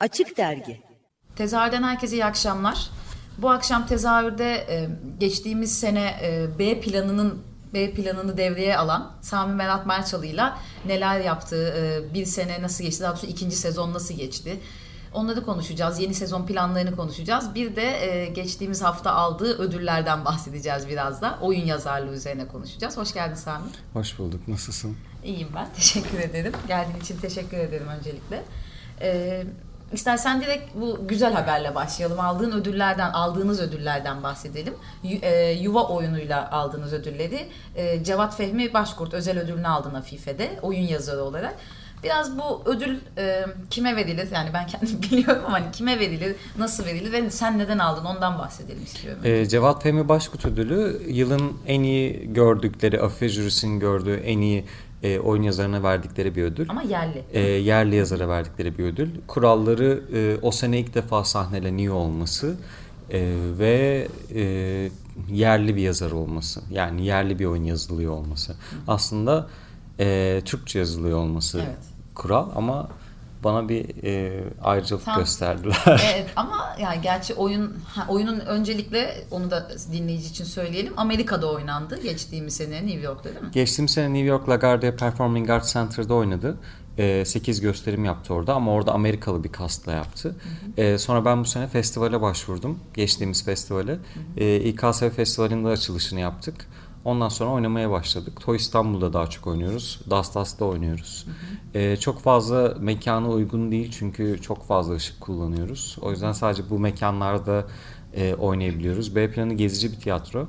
Açık Dergi Tezahürden herkese iyi akşamlar. Bu akşam tezahürde e, geçtiğimiz sene e, B planının B planını devreye alan Sami Merat Merçalı ile neler yaptığı, e, bir sene nasıl geçti, daha doğrusu ikinci sezon nasıl geçti. Onları konuşacağız. Yeni sezon planlarını konuşacağız. Bir de geçtiğimiz hafta aldığı ödüllerden bahsedeceğiz biraz da. Oyun yazarlığı üzerine konuşacağız. Hoş geldin Sami. Hoş bulduk. Nasılsın? İyiyim ben. Teşekkür ederim. Geldiğin için teşekkür ederim öncelikle. Ee, istersen direkt bu güzel haberle başlayalım. Aldığın ödüllerden, aldığınız ödüllerden bahsedelim. E, yuva oyunuyla aldığınız ödülleri. E, Cevat Fehmi Başkurt özel ödülünü aldın Afife'de oyun yazarı olarak. Biraz bu ödül e, kime verilir? Yani ben kendim biliyorum ama hani kime verilir, nasıl verilir ve sen neden aldın ondan bahsedelim istiyorum. Ee, Cevat Fehmi Başkut Ödülü yılın en iyi gördükleri, Afife jürisinin gördüğü en iyi e, oyun yazarına verdikleri bir ödül. Ama yerli. E, yerli yazara verdikleri bir ödül. Kuralları e, o sene ilk defa sahneleniyor olması e, ve e, yerli bir yazar olması. Yani yerli bir oyun yazılıyor olması. Aslında e, Türkçe yazılıyor olması Evet. kural ama bana bir e, ayrıcalık Tam- gösterdiler. evet ama yani gerçi oyun ha, oyunun öncelikle onu da dinleyici için söyleyelim. Amerika'da oynandı geçtiğimiz sene New York'ta değil mi? Geçtiğim sene New York LaGuardia Performing Arts Center'da oynadı. 8 gösterim yaptı orada ama orada Amerikalı bir castla yaptı. Ee, sonra ben bu sene festivale başvurdum. Geçtiğimiz festivale. Ee, İKSV Festivali'nde açılışını yaptık. Ondan sonra oynamaya başladık. Toy İstanbul'da daha çok oynuyoruz. Das Das'ta oynuyoruz. Ee, çok fazla mekana uygun değil çünkü çok fazla ışık kullanıyoruz. O yüzden sadece bu mekanlarda e, oynayabiliyoruz. B planı gezici bir tiyatro.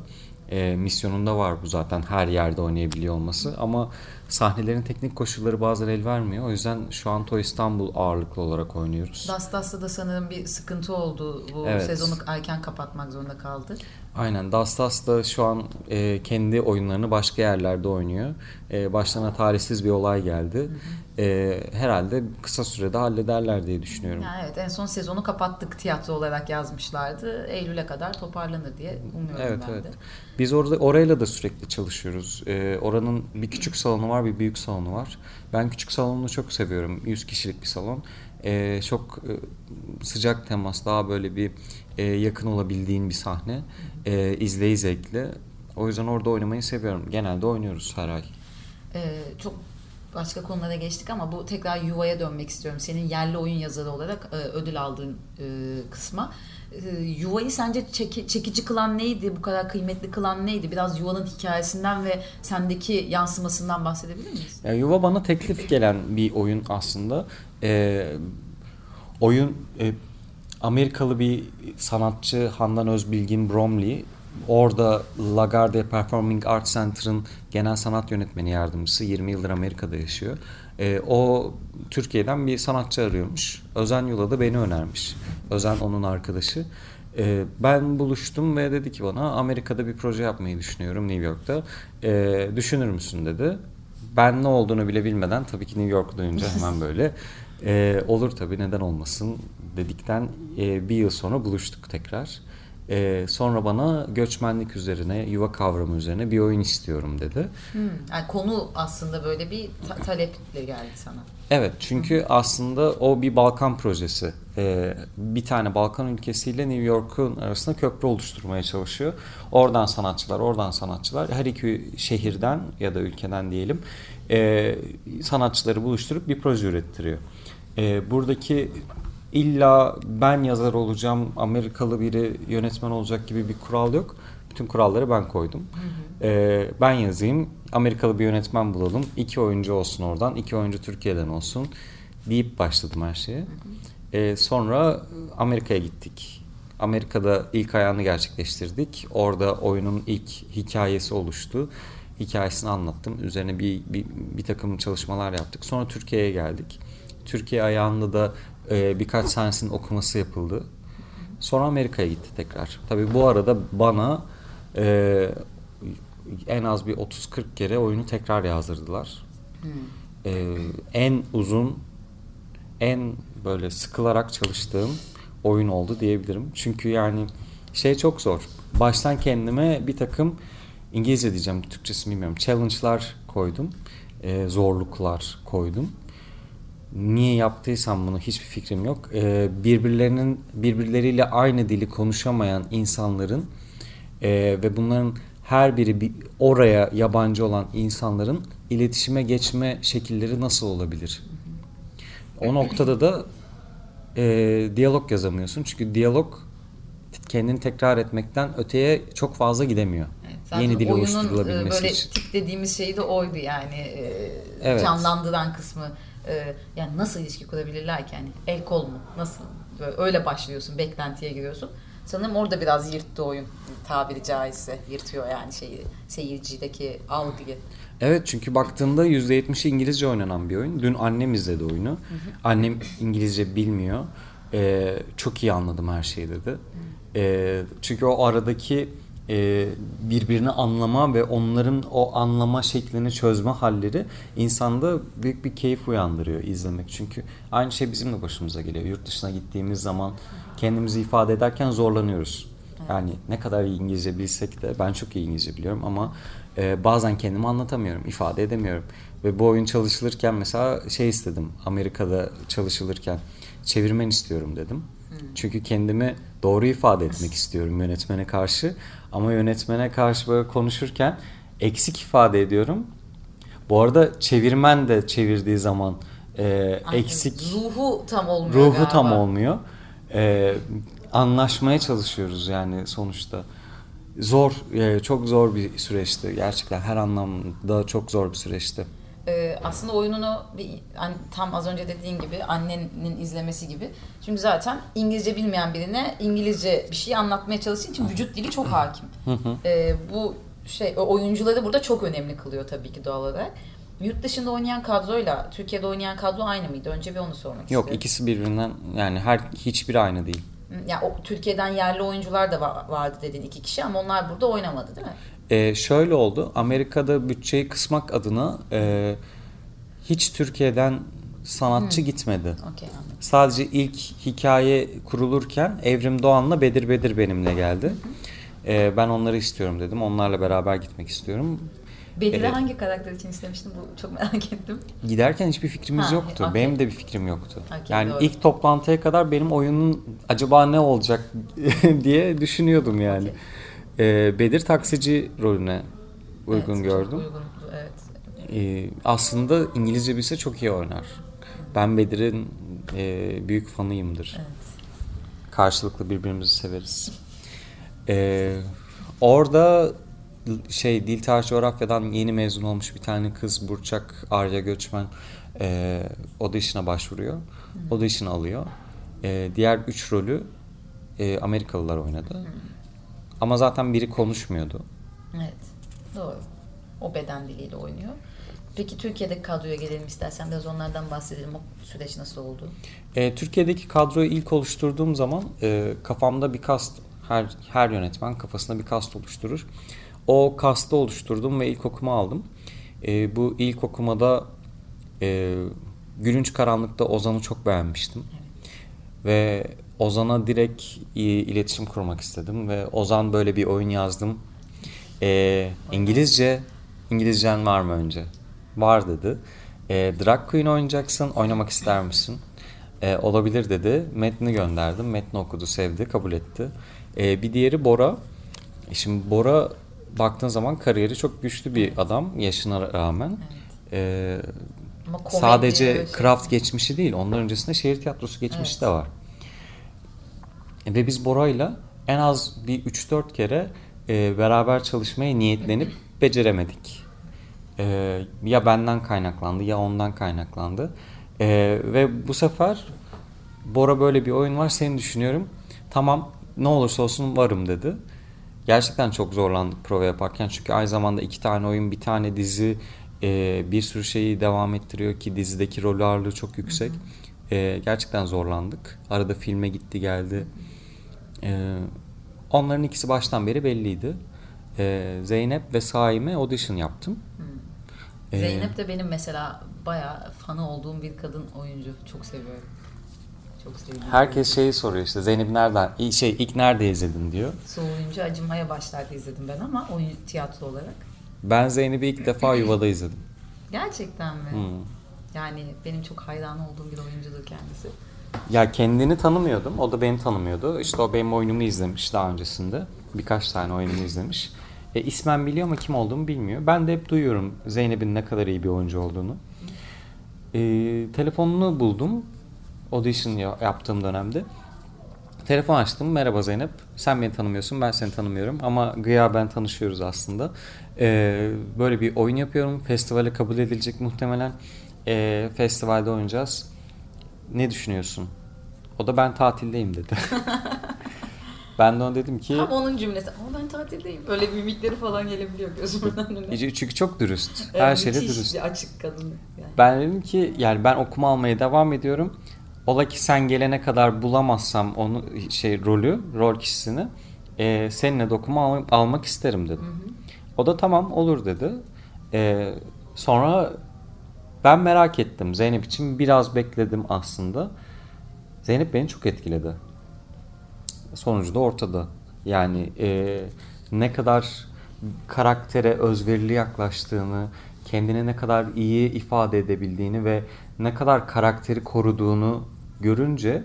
E, misyonunda var bu zaten her yerde oynayabiliyor olması ama sahnelerin teknik koşulları bazen el vermiyor. O yüzden şu an Toy İstanbul ağırlıklı olarak oynuyoruz. Dastas'ta da sanırım bir sıkıntı oldu. Bu Evet. sezonu erken kapatmak zorunda kaldı. Aynen Dastas da şu an e, kendi oyunlarını başka yerlerde oynuyor. E, başlarına talihsiz bir olay geldi. E, herhalde kısa sürede hallederler diye düşünüyorum. Yani evet en son sezonu kapattık tiyatro olarak yazmışlardı. Eylül'e kadar toparlanır diye umuyorum Evet ben evet. de. Biz orada orayla da sürekli çalışıyoruz. Ee, oranın bir küçük salonu var, bir büyük salonu var. Ben küçük salonunu çok seviyorum. 100 kişilik bir salon. Ee, çok e, sıcak temas, daha böyle bir e, yakın olabildiğin bir sahne. Ee, izleyi zevkli. O yüzden orada oynamayı seviyorum. Genelde oynuyoruz her ay. Ee, çok başka konulara geçtik ama bu tekrar yuvaya dönmek istiyorum. Senin yerli oyun yazarı olarak e, ödül aldığın e, kısma. E, yuvayı sence çeki- çekici kılan neydi? Bu kadar kıymetli kılan neydi? Biraz yuvanın hikayesinden ve sendeki yansımasından bahsedebilir miyiz? Ya Yuva bana teklif gelen bir oyun aslında. Ee, oyun e, Amerikalı bir sanatçı Handan Özbilgin Bromley. Orada LaGuardia Performing Arts Center'ın genel sanat yönetmeni yardımcısı. 20 yıldır Amerika'da yaşıyor. Ee, o Türkiye'den bir sanatçı arıyormuş. Özen Yula da beni önermiş. Özen onun arkadaşı. Ee, ben buluştum ve dedi ki bana Amerika'da bir proje yapmayı düşünüyorum New York'ta. Ee, düşünür müsün dedi. Ben ne olduğunu bile bilmeden tabii ki New York duyunca hemen böyle e, olur tabii neden olmasın dedikten e, bir yıl sonra buluştuk tekrar. E, sonra bana göçmenlik üzerine, yuva kavramı üzerine bir oyun istiyorum dedi. Hmm, Yani konu aslında böyle bir ta- taleple geldi sana. Evet çünkü aslında o bir Balkan projesi. Ee, bir tane Balkan ülkesiyle New York'un arasında köprü oluşturmaya çalışıyor. Oradan sanatçılar, oradan sanatçılar her iki şehirden ya da ülkeden diyelim e, sanatçıları buluşturup bir proje ürettiriyor. E, buradaki illa ben yazar olacağım, Amerikalı biri yönetmen olacak gibi bir kural yok. Bütün kuralları ben koydum. Ee, ben yazayım, Amerikalı bir yönetmen bulalım, iki oyuncu olsun oradan, iki oyuncu Türkiye'den olsun deyip başladım her şeye. Ee, sonra Amerika'ya gittik. Amerika'da ilk ayağını gerçekleştirdik. Orada oyunun ilk hikayesi oluştu. Hikayesini anlattım. Üzerine bir, bir, bir takım çalışmalar yaptık. Sonra Türkiye'ye geldik. Türkiye ayağında da e, birkaç sahnesinin okuması yapıldı. Sonra Amerika'ya gitti tekrar. Tabii bu arada bana e, en az bir 30-40 kere oyunu tekrar yazdırdılar. E, en uzun, en böyle sıkılarak çalıştığım oyun oldu diyebilirim. Çünkü yani şey çok zor. Baştan kendime bir takım İngilizce diyeceğim, Türkçesini bilmiyorum. Challenge'lar koydum. E, zorluklar koydum. niye yaptıysam bunu hiçbir fikrim yok. Ee, birbirlerinin birbirleriyle aynı dili konuşamayan insanların e, ve bunların her biri bir, oraya yabancı olan insanların iletişime geçme şekilleri nasıl olabilir? O noktada da e, diyalog yazamıyorsun. Çünkü diyalog kendini tekrar etmekten öteye çok fazla gidemiyor. Evet, zaten Yeni dil oyunun oluşturulabilmesi e, böyle için. tip dediğimiz şey de oydu yani e, Evet. canlandıran kısmı. E, yani nasıl ilişki kurabilirler ki yani el kol mu? Nasıl? Böyle öyle başlıyorsun, beklentiye giriyorsun. Sanırım orada biraz yırttı oyun tabiri caizse. Yırtıyor yani şeyi, seyircideki algıyı. Evet çünkü baktığında %70'i İngilizce oynanan bir oyun. Dün annem izledi oyunu. Annem İngilizce bilmiyor. Ee, çok iyi anladım her şeyi dedi. Ee, çünkü o aradaki e, birbirini anlama ve onların o anlama şeklini çözme halleri insanda büyük bir keyif uyandırıyor izlemek. Çünkü aynı şey bizim de başımıza geliyor. Yurt dışına gittiğimiz zaman kendimizi ifade ederken zorlanıyoruz. Yani ne kadar iyi İngilizce bilsek de ben çok iyi İngilizce biliyorum ama e, bazen kendimi anlatamıyorum, ifade edemiyorum. Ve bu oyun çalışılırken mesela şey istedim. Amerika'da çalışılırken çevirmen istiyorum dedim. Çünkü kendimi doğru ifade etmek istiyorum yönetmene karşı. Ama yönetmene karşı böyle konuşurken eksik ifade ediyorum. Bu arada çevirmen de çevirdiği zaman e, Aynen. eksik Ruhu tam olmuyor ruhu galiba. tam olmuyor. Ee, anlaşmaya çalışıyoruz yani sonuçta. Zor, e, çok zor bir süreçti. Gerçekten her anlamda çok zor bir süreçti. Ee, aslında oyununu bir, hani tam az önce dediğin gibi annenin izlemesi gibi. Çünkü zaten İngilizce bilmeyen birine İngilizce bir şey anlatmaya çalıştığı için vücut dili çok hakim. Ee, bu şey oyuncuları burada çok önemli kılıyor tabii ki doğal olarak. Yurt dışında oynayan kadroyla Türkiye'de oynayan kadro aynı mıydı? Önce bir onu sormak Yok istiyorum. ikisi birbirinden yani her hiçbiri aynı değil. Ya o Türkiye'den yerli oyuncular da va- vardı dedin iki kişi ama onlar burada oynamadı değil mi? Ee, şöyle oldu. Amerika'da bütçeyi kısmak adına e, hiç Türkiye'den sanatçı gitmedi. Okey anladım. Sadece ilk hikaye kurulurken Evrim Doğan'la Bedir Bedir benimle geldi. Ee, ben onları istiyorum dedim. Onlarla beraber gitmek istiyorum. Bedir'i Evet. hangi karakter için istemiştim? Bu çok merak ettim. Giderken hiçbir fikrimiz Ha, yoktu. okey. Benim de bir fikrim yoktu. Okey, yani doğru. ilk toplantıya kadar benim oyunun acaba ne olacak diye düşünüyordum yani. Ee, Bedir taksici rolüne uygun Evet, gördüm. Uygun, evet. Ee, aslında İngilizce bilse çok iyi oynar. Ben Bedir'in e, büyük fanıyımdır. Evet. Karşılıklı birbirimizi severiz. Ee, orada şey dil tarih coğrafyadan yeni mezun olmuş bir tane kız Burçak Arya Göçmen e, audition'a başvuruyor. Audition alıyor. E, diğer üç rolü e, Amerikalılar oynadı. Ama zaten biri konuşmuyordu. Evet. Doğru. O beden diliyle oynuyor. Peki Türkiye'deki kadroya gelelim istersen biraz onlardan bahsedelim. O süreç nasıl oldu? E, Türkiye'deki kadroyu ilk oluşturduğum zaman e, kafamda bir kast, her, her yönetmen kafasında bir kast oluşturur. O kastı oluşturdum ve ilk okuma aldım. E, bu ilk okumada e, Gülünç Karanlık'ta Ozan'ı çok beğenmiştim. Ve Ozan'a direkt iletişim kurmak istedim ve Ozan böyle bir oyun yazdım. E, İngilizce, İngilizcen var mı önce? Var dedi. E, Drag Queen oynayacaksın, oynamak ister misin? E, olabilir dedi. Metni gönderdim. Metni okudu, sevdi, kabul etti. E, bir diğeri Bora. Şimdi Bora baktığın zaman kariyeri çok güçlü bir adam yaşına rağmen. E, Ama komedi, sadece craft geçmişi değil, ondan öncesinde şehir tiyatrosu geçmişi de var. Ve biz Bora'yla en az bir 3-4 kere e, beraber çalışmaya niyetlenip beceremedik. E, ya benden kaynaklandı ya ondan kaynaklandı. E, ve bu sefer Bora böyle bir oyun var seni düşünüyorum. Tamam ne olursa olsun varım dedi. Gerçekten çok zorlandık prova yaparken çünkü aynı zamanda iki tane oyun bir tane dizi e, bir sürü şeyi devam ettiriyor ki dizideki rol ağırlığı çok yüksek. E, gerçekten zorlandık. Arada filme gitti geldi. E, onların ikisi baştan beri belliydi. E, Zeynep ve Saime audition yaptım. E, Zeynep de benim mesela bayağı fanı olduğum bir kadın oyuncu. Çok seviyorum. Çok. Herkes şeyi soruyor işte Zeynep nereden şey ilk nerede izledin diyor. Soğuyunca acımaya başlarda izledim ben ama oyun tiyatro olarak. Ben Zeynep'i ilk defa Yuva'da izledim. Gerçekten mi? Hmm. Yani benim çok hayran olduğum bir oyuncudur kendisi. Ya kendini tanımıyordum. O da beni tanımıyordu. İşte o benim oyunumu izlemiş daha öncesinde. Birkaç tane oyunumu izlemiş. E, ismen biliyor ama kim olduğumu bilmiyor. Ben de hep duyuyorum Zeynep'in ne kadar iyi bir oyuncu olduğunu. E, telefonunu buldum. Audition ya- yaptığım dönemde. Telefon açtım. Merhaba Zeynep. Sen beni tanımıyorsun, ben seni tanımıyorum. Ama gıyaben tanışıyoruz aslında. E, böyle bir oyun yapıyorum. Festivale kabul edilecek muhtemelen. E, festivalde oynayacağız. Ne düşünüyorsun? O da ben tatildeyim dedi. ben de ona dedim ki Tam onun cümlesi. Ama ben tatildeyim. Böyle mimikleri falan gelebiliyor gözümün önüne. çünkü çok dürüst. Evet, Her şeyde müthiş dürüst. açık kadın. Yani. Ben dedim ki yani ben okuma almaya devam ediyorum. Ola ki sen gelene kadar bulamazsam onu şey rolü, rol kişisini e, seninle de okuma al- almak isterim dedim. O da tamam olur dedi. E, sonra ben merak ettim. Zeynep için biraz bekledim aslında. Zeynep beni çok etkiledi. Sonucu da ortada. Yani e, ne kadar karaktere özverili yaklaştığını, kendini ne kadar iyi ifade edebildiğini ve ne kadar karakteri koruduğunu görünce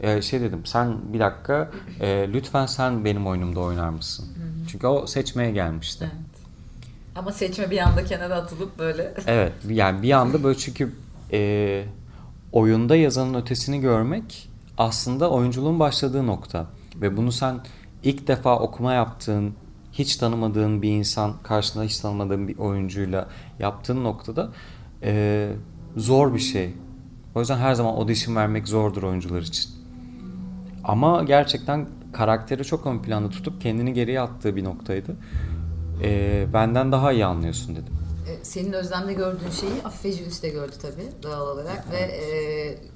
e, şey dedim sen bir dakika e, lütfen sen benim oyunumda oynar mısın? Çünkü o seçmeye gelmişti. Evet. Ama seçme bir anda kenara atılıp böyle. Evet yani bir anda böyle çünkü e, oyunda yazanın ötesini görmek aslında oyunculuğun başladığı nokta. Ve bunu sen ilk defa okuma yaptığın, hiç tanımadığın bir insan karşında hiç tanımadığın bir oyuncuyla yaptığın noktada e, zor bir şey. O yüzden her zaman audition vermek zordur oyuncular için. Ama gerçekten karakteri çok ön planda tutup kendini geriye attığı bir noktaydı. E, benden daha iyi anlıyorsun dedim. E, Senin Özlem'de gördüğün şeyi Afife Jülis de gördü tabii doğal olarak ve e,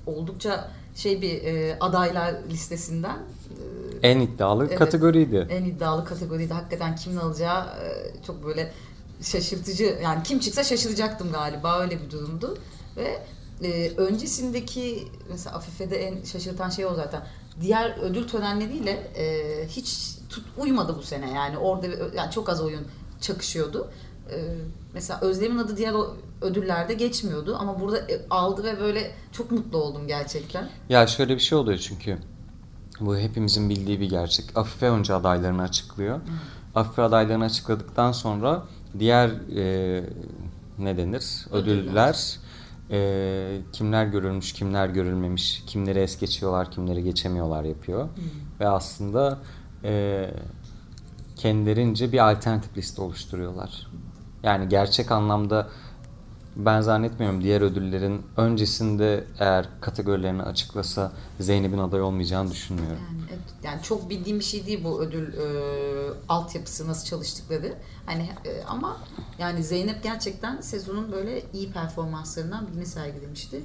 oldukça şey bir e, adaylar listesinden e, En iddialı Evet. kategoriydi. en iddialı kategoride hakikaten kimin alacağı e, çok böyle şaşırtıcı yani kim çıksa şaşıracaktım galiba öyle bir durumdu ve e, öncesindeki mesela Afife'de en şaşırtan şey o zaten diğer ödül törenleriyle e, hiç tut, uymadı bu sene yani orada yani çok az oyun çakışıyordu. E, mesela Özlem'in adı diğer o ödüllerde geçmiyordu ama burada e, aldı ve böyle çok mutlu oldum gerçekten. Ya şöyle bir şey oluyor çünkü. Bu hepimizin bildiği bir gerçek. Afife önce adaylarını açıklıyor. Afife adaylarını açıkladıktan sonra diğer e, ne denir? Ödüller e, kimler görülmüş, kimler görülmemiş, kimleri es geçiyorlar, kimleri geçemiyorlar yapıyor. Ve aslında e, kendilerince bir alternatif liste oluşturuyorlar. Yani gerçek anlamda ben zannetmiyorum diğer ödüllerin öncesinde eğer kategorilerini açıklasa Zeynep'in aday olmayacağını düşünmüyorum. Yani, evet, yani çok bildiğim bir şey değil bu ödül e, altyapısı nasıl çalıştıkları. Hani e, ama yani Zeynep gerçekten sezonun böyle iyi performanslarından birini sergilemişti.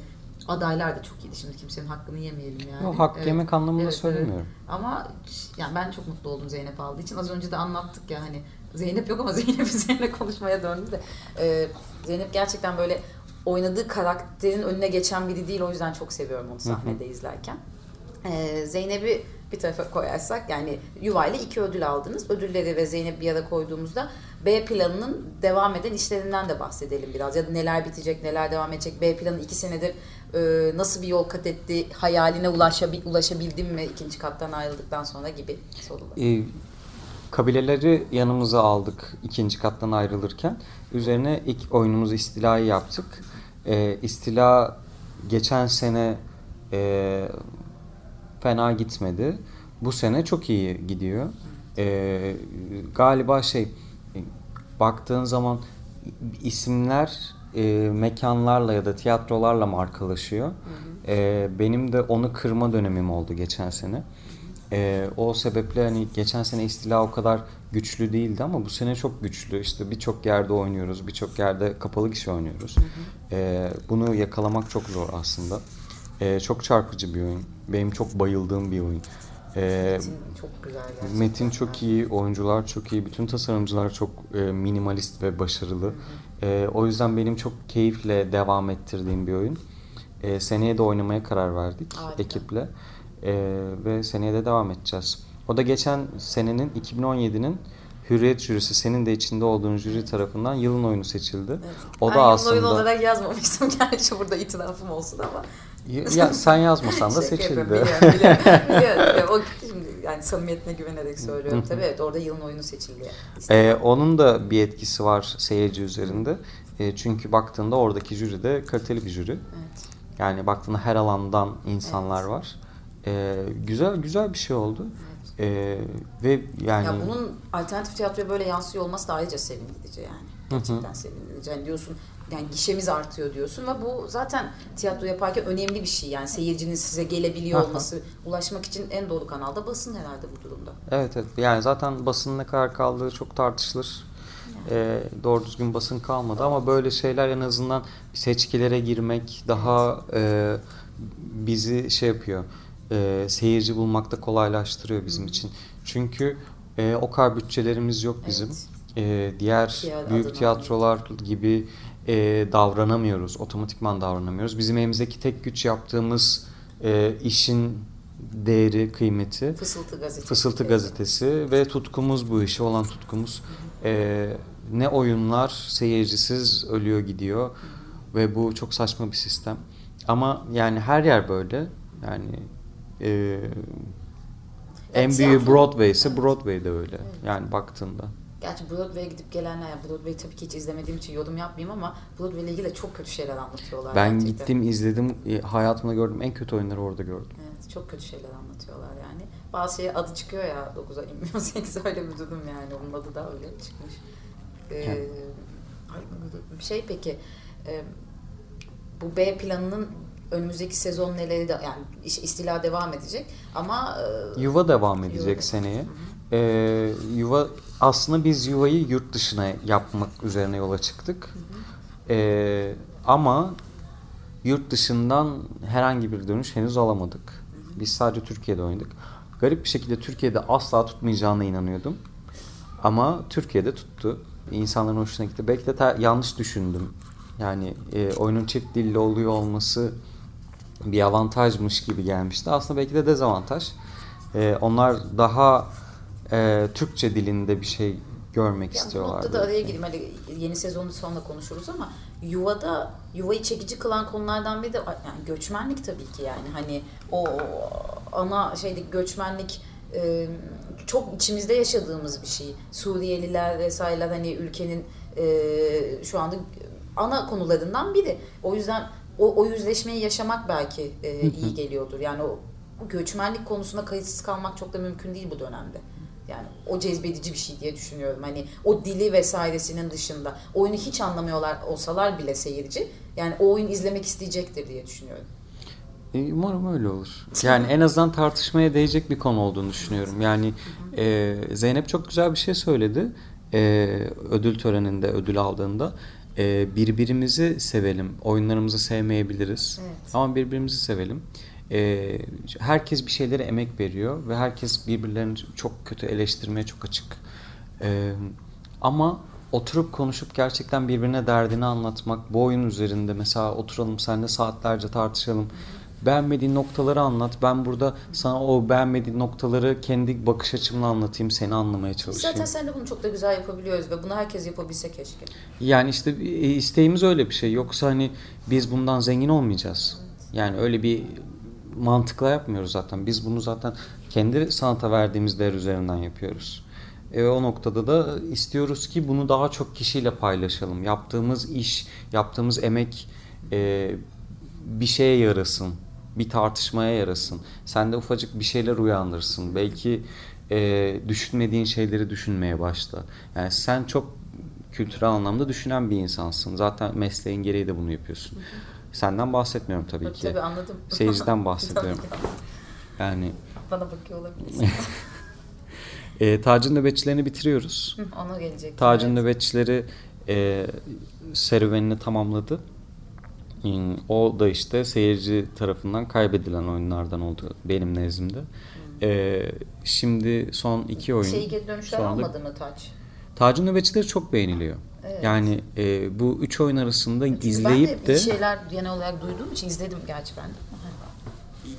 Adaylar da çok iyiydi. Şimdi kimsenin hakkını yemeyelim yani. Yok, hak yemek anlamında evet. söylemiyorum. Ama yani ben çok mutlu oldum Zeynep aldığı için. Az önce de anlattık ya hani Zeynep yok ama Zeynep üzerine konuşmaya döndü de. E, Zeynep gerçekten böyle oynadığı karakterin önüne geçen biri değil. O yüzden çok seviyorum onu sahnede izlerken. Ee, Zeynep'i bir tarafa koyarsak yani Yuva ile iki ödül aldınız. Ödülleri ve Zeynep bir yana koyduğumuzda B planının devam eden işlerinden de bahsedelim biraz. Ya da neler bitecek, neler devam edecek. B planı iki senedir e, nasıl bir yol kat etti, hayaline ulaşabil, ulaşabildin mi ikinci kattan ayrıldıktan sonra gibi sorular. Ee, kabileleri yanımıza aldık ikinci kattan ayrılırken. Üzerine ilk oyunumuzu istilayı yaptık. Ee, istila geçen sene e, fena gitmedi. Bu sene çok iyi gidiyor. Ee, galiba şey baktığın zaman isimler e, mekanlarla ya da tiyatrolarla markalaşıyor. Ee, benim de onu kırma dönemim oldu geçen sene. Ee, o sebeple hani geçen sene istila o kadar güçlü değildi ama bu sene çok güçlü. İşte birçok yerde oynuyoruz, birçok yerde kapalı kişi oynuyoruz. Ee, bunu yakalamak çok zor aslında. Ee, çok çarpıcı bir oyun. Benim çok bayıldığım bir oyun. Ee, Metin çok güzel gerçekten. Metin çok iyi, oyuncular çok iyi, bütün tasarımcılar çok e, minimalist ve başarılı. E, o yüzden benim çok keyifle devam ettirdiğim bir oyun. E, seneye de oynamaya karar verdik Harika. ekiple. E, ve seneye de devam edeceğiz. O da geçen senenin 2017'nin Hürriyet jürisi senin de içinde olduğun jüri tarafından yılın oyunu seçildi. Evet. O ben da yılın aslında oyunu olarak yazmamıştım. Gerçi burada itirafım olsun ama. ya sen yazmasan da seçildi. Biliyorum, biliyorum. biliyorum. O şimdi yani samimiyetine güvenerek söylüyorum. Tabii evet orada yılın oyunu seçildi. Ee, onun da bir etkisi var seyirci üzerinde. Ee, çünkü baktığında oradaki jüri de kaliteli bir jüri. Evet. Yani baktığında her alandan insanlar Evet. var. Ee, güzel güzel bir şey oldu. Evet. Ee, ve yani Ya bunun alternatif tiyatroya böyle yansıyor olması da ayrıca sevindirici yani. Gerçekten sevindirici. Yani diyorsun yani gişemiz artıyor diyorsun ve bu zaten tiyatro yaparken önemli bir şey. Yani seyircinin size gelebiliyor olması, ulaşmak için en doğru kanalda basın herhalde bu durumda. evet evet yani zaten basının ne kadar kaldığı çok tartışılır. Ee, doğru düzgün basın kalmadı ama böyle şeyler en azından seçkilere girmek daha e, bizi şey yapıyor. E, seyirci bulmakta kolaylaştırıyor bizim için. Çünkü e, o kadar bütçelerimiz yok bizim. Evet. E, diğer Diğer büyük adına. tiyatrolar gibi e, davranamıyoruz. Otomatikman davranamıyoruz. Bizim elimizdeki tek güç yaptığımız e, işin değeri, kıymeti Fısıltı gazetesi. Fısıltı gazetesi ve tutkumuz bu işe olan tutkumuz. Ee, ne oyunlar seyircisiz ölüyor gidiyor ve bu çok saçma bir sistem. Ama yani her yer böyle. Yani e, en tiyatro- büyüğü Broadway ise Evet. Broadway de öyle. Yani baktığında. Gerçi Broadway'e gidip gelenler, yani Broadway'i tabii ki hiç izlemediğim için yorum yapmayayım ama Broadway ile ilgili de çok kötü şeyler anlatıyorlar. Ben gerçekten. gittim izledim e, hayatımda gördüğüm en kötü oyunları orada gördüm. Evet, çok kötü şeyler anlatıyorlar yani. Bazı şeye adı çıkıyor ya 9'a inmiyor 8'e öyle bir durum yani. Onun adı da öyle çıkmış. Ee, Evet. ay, şey peki e, bu B planının önümüzdeki sezon neleri de yani istila devam edecek ama e, Yuva devam edecek Yuva. seneye. Hı hı. Ee, yuva aslında biz yuvayı yurt dışına yapmak üzerine yola çıktık. Ee, ama yurt dışından herhangi bir dönüş henüz alamadık. Biz sadece Türkiye'de oynadık. Garip bir şekilde Türkiye'de asla tutmayacağına inanıyordum. Ama Türkiye'de tuttu. İnsanların hoşuna gitti. Belki de yanlış düşündüm. Yani e, oyunun çift dilli oluyor olması bir avantajmış gibi gelmişti. Aslında belki de dezavantaj. Ee, onlar daha e, Türkçe dilinde bir şey görmek Yani bu istiyorlardı. noktada araya gireyim. Hani yeni sezonu sonra konuşuruz ama yuvada yuvayı çekici kılan konulardan biri de yani göçmenlik tabii ki yani hani o ana şeydeki göçmenlik e, çok içimizde yaşadığımız bir şey. Suriyeliler vesaireler hani ülkenin e, şu anda ana konularından biri. O yüzden o, o yüzleşmeyi yaşamak belki e, iyi geliyordur. Yani o, göçmenlik konusunda kayıtsız kalmak çok da mümkün değil bu dönemde. Yani o cezbedici bir şey diye düşünüyorum. Hani o dili vesairesinin dışında oyunu hiç anlamıyorlar olsalar bile seyirci yani o oyun izlemek isteyecektir diye düşünüyorum. E, Umarım öyle olur. Yani en azından tartışmaya değecek bir konu olduğunu düşünüyorum. Yani e, Zeynep çok güzel bir şey söyledi. E, ödül töreninde, ödül aldığında. E, birbirimizi sevelim. Oyunlarımızı sevmeyebiliriz. Evet. Ama birbirimizi sevelim. E, herkes bir şeylere emek veriyor ve herkes birbirlerini çok kötü eleştirmeye çok açık. E, ama oturup konuşup gerçekten birbirine derdini anlatmak, bu oyun üzerinde mesela oturalım seninle saatlerce tartışalım. Beğenmediğin noktaları anlat. Ben burada sana o beğenmediğin noktaları kendi bakış açımla anlatayım, seni anlamaya çalışayım. zaten sen de bunu çok da güzel yapabiliyoruz ve bunu herkes yapabilse keşke. Yani işte e, isteğimiz öyle bir şey. Yoksa hani biz bundan zengin olmayacağız. Yani öyle bir mantıkla yapmıyoruz zaten. Biz bunu zaten kendi sanata verdiğimiz değer üzerinden yapıyoruz. E, o noktada da istiyoruz ki bunu daha çok kişiyle paylaşalım. Yaptığımız iş, yaptığımız emek e, bir şeye yarasın. Bir tartışmaya yarasın. Sende ufacık bir şeyler uyandırsın. Belki e, düşünmediğin şeyleri düşünmeye başla. Yani sen çok kültürel anlamda düşünen bir insansın. Zaten mesleğin gereği de bunu yapıyorsun. Senden bahsetmiyorum tabii ki. Tabii anladım. Seyirciden bahsediyorum. Tabii. Yani Bana bakıyor olabilirsin. e, tacın nöbetçilerini bitiriyoruz. Hı, Ona gelecek. Tacın Evet. nöbetçileri e, serüvenini tamamladı. O da işte seyirci tarafından kaybedilen oyunlardan oldu benim nezdimde. E, şimdi son iki oyun. Şey geri dönüşler sonra almadı mı Taç? Tacın nöbetçileri çok beğeniliyor. Evet. Yani e, bu üç oyun arasında Çünkü izleyip ben de, de bir şeyler genel olarak duyduğum için izledim gerçi ben de.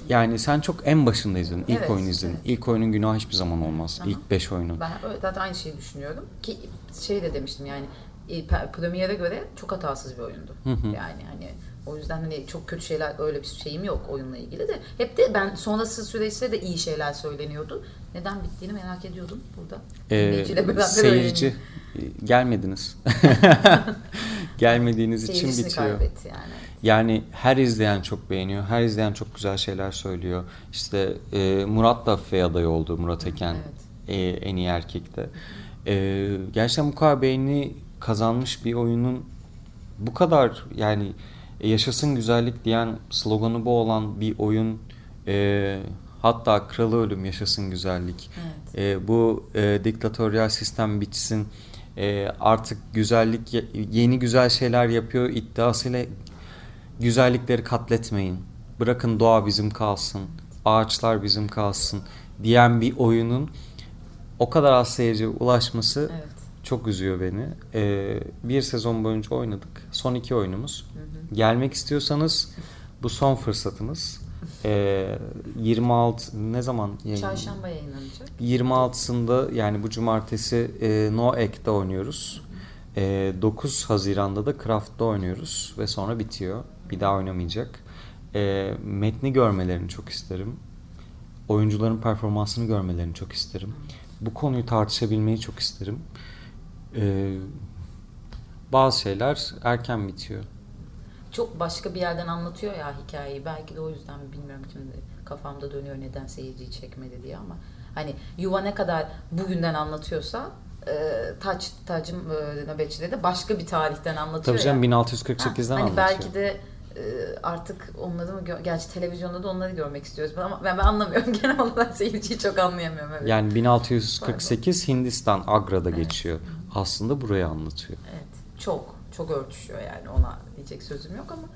Yani sen çok en başında izledin. İlk Evet, oyunu izledin. evet. İlk oyunun günahı hiçbir zaman olmaz. Aha. İlk 5 oyunun. Ben zaten aynı şeyi düşünüyorum. Ki şey de demiştim yani Premier'e göre çok hatasız bir oyundu. Yani hani o yüzden hani çok kötü şeyler öyle bir şeyim yok oyunla ilgili de. Hep de ben sonrası süreçte de iyi şeyler söyleniyordu. Neden bittiğini merak ediyordum burada. Ee, seyirci öğreneyim. e, gelmediniz. Gelmediğiniz için bitiyor. yani. Yani her izleyen çok beğeniyor. Her izleyen çok güzel şeyler söylüyor. İşte e, Murat da F adayı oldu. Murat Eken Evet. e, en iyi erkekte. E, gerçekten bu kadar beğeni kazanmış bir oyunun bu kadar yani e, yaşasın güzellik diyen sloganı bu olan bir oyun e, hatta kralı ölüm yaşasın güzellik. Evet. E, bu e, diktatöryal sistem bitsin. E, artık güzellik yeni güzel şeyler yapıyor iddiasıyla güzellikleri katletmeyin. Bırakın doğa bizim kalsın. Ağaçlar bizim kalsın diyen bir oyunun o kadar az seyirciye ulaşması Evet. Çok üzüyor beni. Ee, bir sezon boyunca oynadık. Son iki oyunumuz. Gelmek istiyorsanız bu son fırsatınız. Ee, 26 ne zaman yayın? Çarşamba yayınlanacak. 26'sında yani bu cumartesi e, No Egg'de oynuyoruz. E, 9 Haziran'da da Craft'ta oynuyoruz ve sonra bitiyor. Bir daha oynamayacak. E, metni görmelerini çok isterim. Oyuncuların performansını görmelerini çok isterim. Bu konuyu tartışabilmeyi çok isterim. E, bazı şeyler erken bitiyor. Çok başka bir yerden anlatıyor ya hikayeyi. Belki de o yüzden bilmiyorum şimdi kafamda dönüyor neden seyirciyi çekmedi diye ama hani yuva ne kadar bugünden anlatıyorsa e, Taç Tacım e, nöbetçide de başka bir tarihten anlatıyor Tabii canım ya. 1648'den Ha, hani anlatıyor. belki de e, artık onları mı gö- gerçi televizyonda da onları görmek istiyoruz ama ben, ben anlamıyorum genel olarak seyirciyi çok anlayamıyorum evet. Yani 1648 Hindistan Agra'da geçiyor. Aslında burayı anlatıyor. Evet. Çok. Çok örtüşüyor yani ona diyecek sözüm yok ama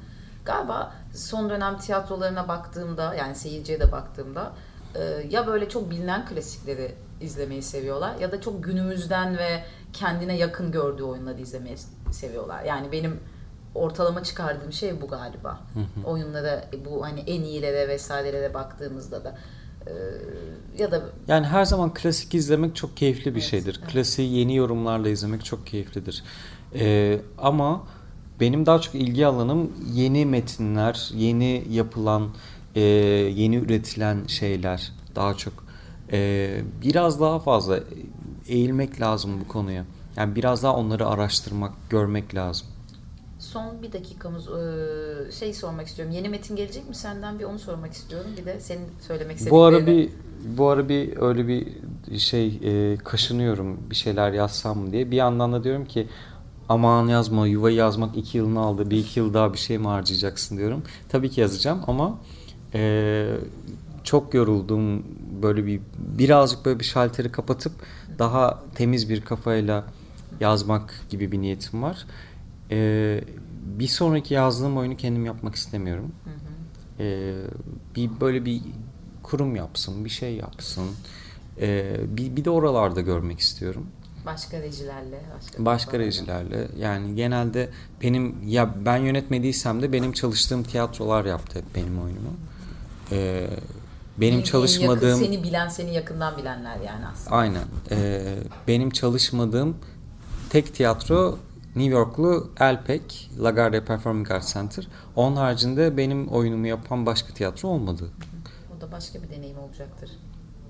galiba son dönem tiyatrolarına baktığımda yani seyirciye de baktığımda e, ya böyle çok bilinen klasikleri izlemeyi seviyorlar ya da çok günümüzden ve kendine yakın gördüğü oyunları izlemeyi seviyorlar. Yani benim ortalama çıkardığım şey bu galiba. Oyunlara bu hani en iyilere vesairelere baktığımızda da ya da Yani her zaman klasik izlemek çok keyifli bir Evet, şeydir. evet. Klasiği yeni yorumlarla izlemek çok keyiflidir. Ee, ama benim daha çok ilgi alanım yeni metinler, yeni yapılan, e, yeni üretilen şeyler daha çok. Ee, biraz daha fazla eğilmek lazım bu konuya. Yani biraz daha onları araştırmak, görmek lazım. Son bir dakikamız e, şey sormak istiyorum. Yeni metin gelecek mi senden bir onu sormak istiyorum. Bir de senin söylemek istediklerini. Bu ara bir bu ara bir öyle bir şey e, kaşınıyorum bir şeyler yazsam mı diye. Bir yandan da diyorum ki aman yazma yuvayı yazmak iki yılını aldı bir iki yıl daha bir şey mi harcayacaksın diyorum. Tabii ki yazacağım ama e, çok yoruldum böyle bir birazcık böyle bir şalteri kapatıp daha temiz bir kafayla yazmak gibi bir niyetim var. E, bir sonraki yazdığım oyunu kendim yapmak istemiyorum. Hı hı. Ee, bir böyle bir kurum yapsın, bir şey yapsın. Ee, bir, bir de oralarda görmek istiyorum. Başka rejilerle. Başka, Başka rejilerle. Yani genelde benim ya ben yönetmediysem de benim çalıştığım tiyatrolar yaptı hep benim oyunumu. Ee, benim En- en çalışmadığım yakın, seni bilen, seni yakından bilenler yani aslında. aynen. Ee, benim çalışmadığım tek tiyatro New Yorklu Elpek, LaGuardia Performing Arts Center. Onun haricinde benim oyunumu yapan başka tiyatro olmadı. O da başka bir deneyim olacaktır.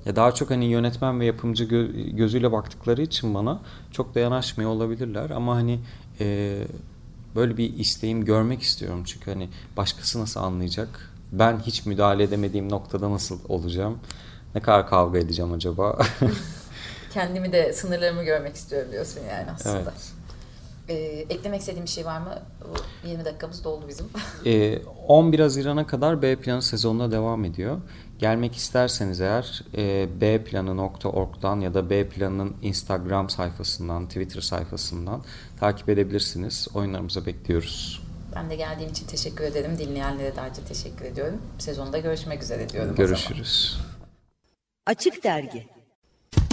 Ya daha çok hani yönetmen ve yapımcı gö- gözüyle baktıkları için bana çok da yanaşmıyor olabilirler ama hani e, böyle bir isteğim görmek istiyorum çünkü hani başkası nasıl anlayacak? Ben hiç müdahale edemediğim noktada nasıl olacağım? Ne kadar kavga edeceğim acaba? Kendimi de sınırlarımı görmek istiyorum diyorsun yani aslında. evet. Ee, eklemek istediğim bir şey var mı? Bu 20 dakikamız doldu bizim. E, 11 Haziran'a kadar B planı sezonuna devam ediyor. Gelmek isterseniz eğer e, bplanı.org'dan ya da B planının Instagram sayfasından, Twitter sayfasından takip edebilirsiniz. Oyunlarımıza bekliyoruz. ben de geldiğin için teşekkür ederim. Dinleyenlere de ayrıca teşekkür ediyorum. Sezonda görüşmek üzere diyorum o zaman. Görüşürüz. Açık Dergi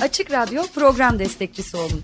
Açık Radyo program destekçisi olun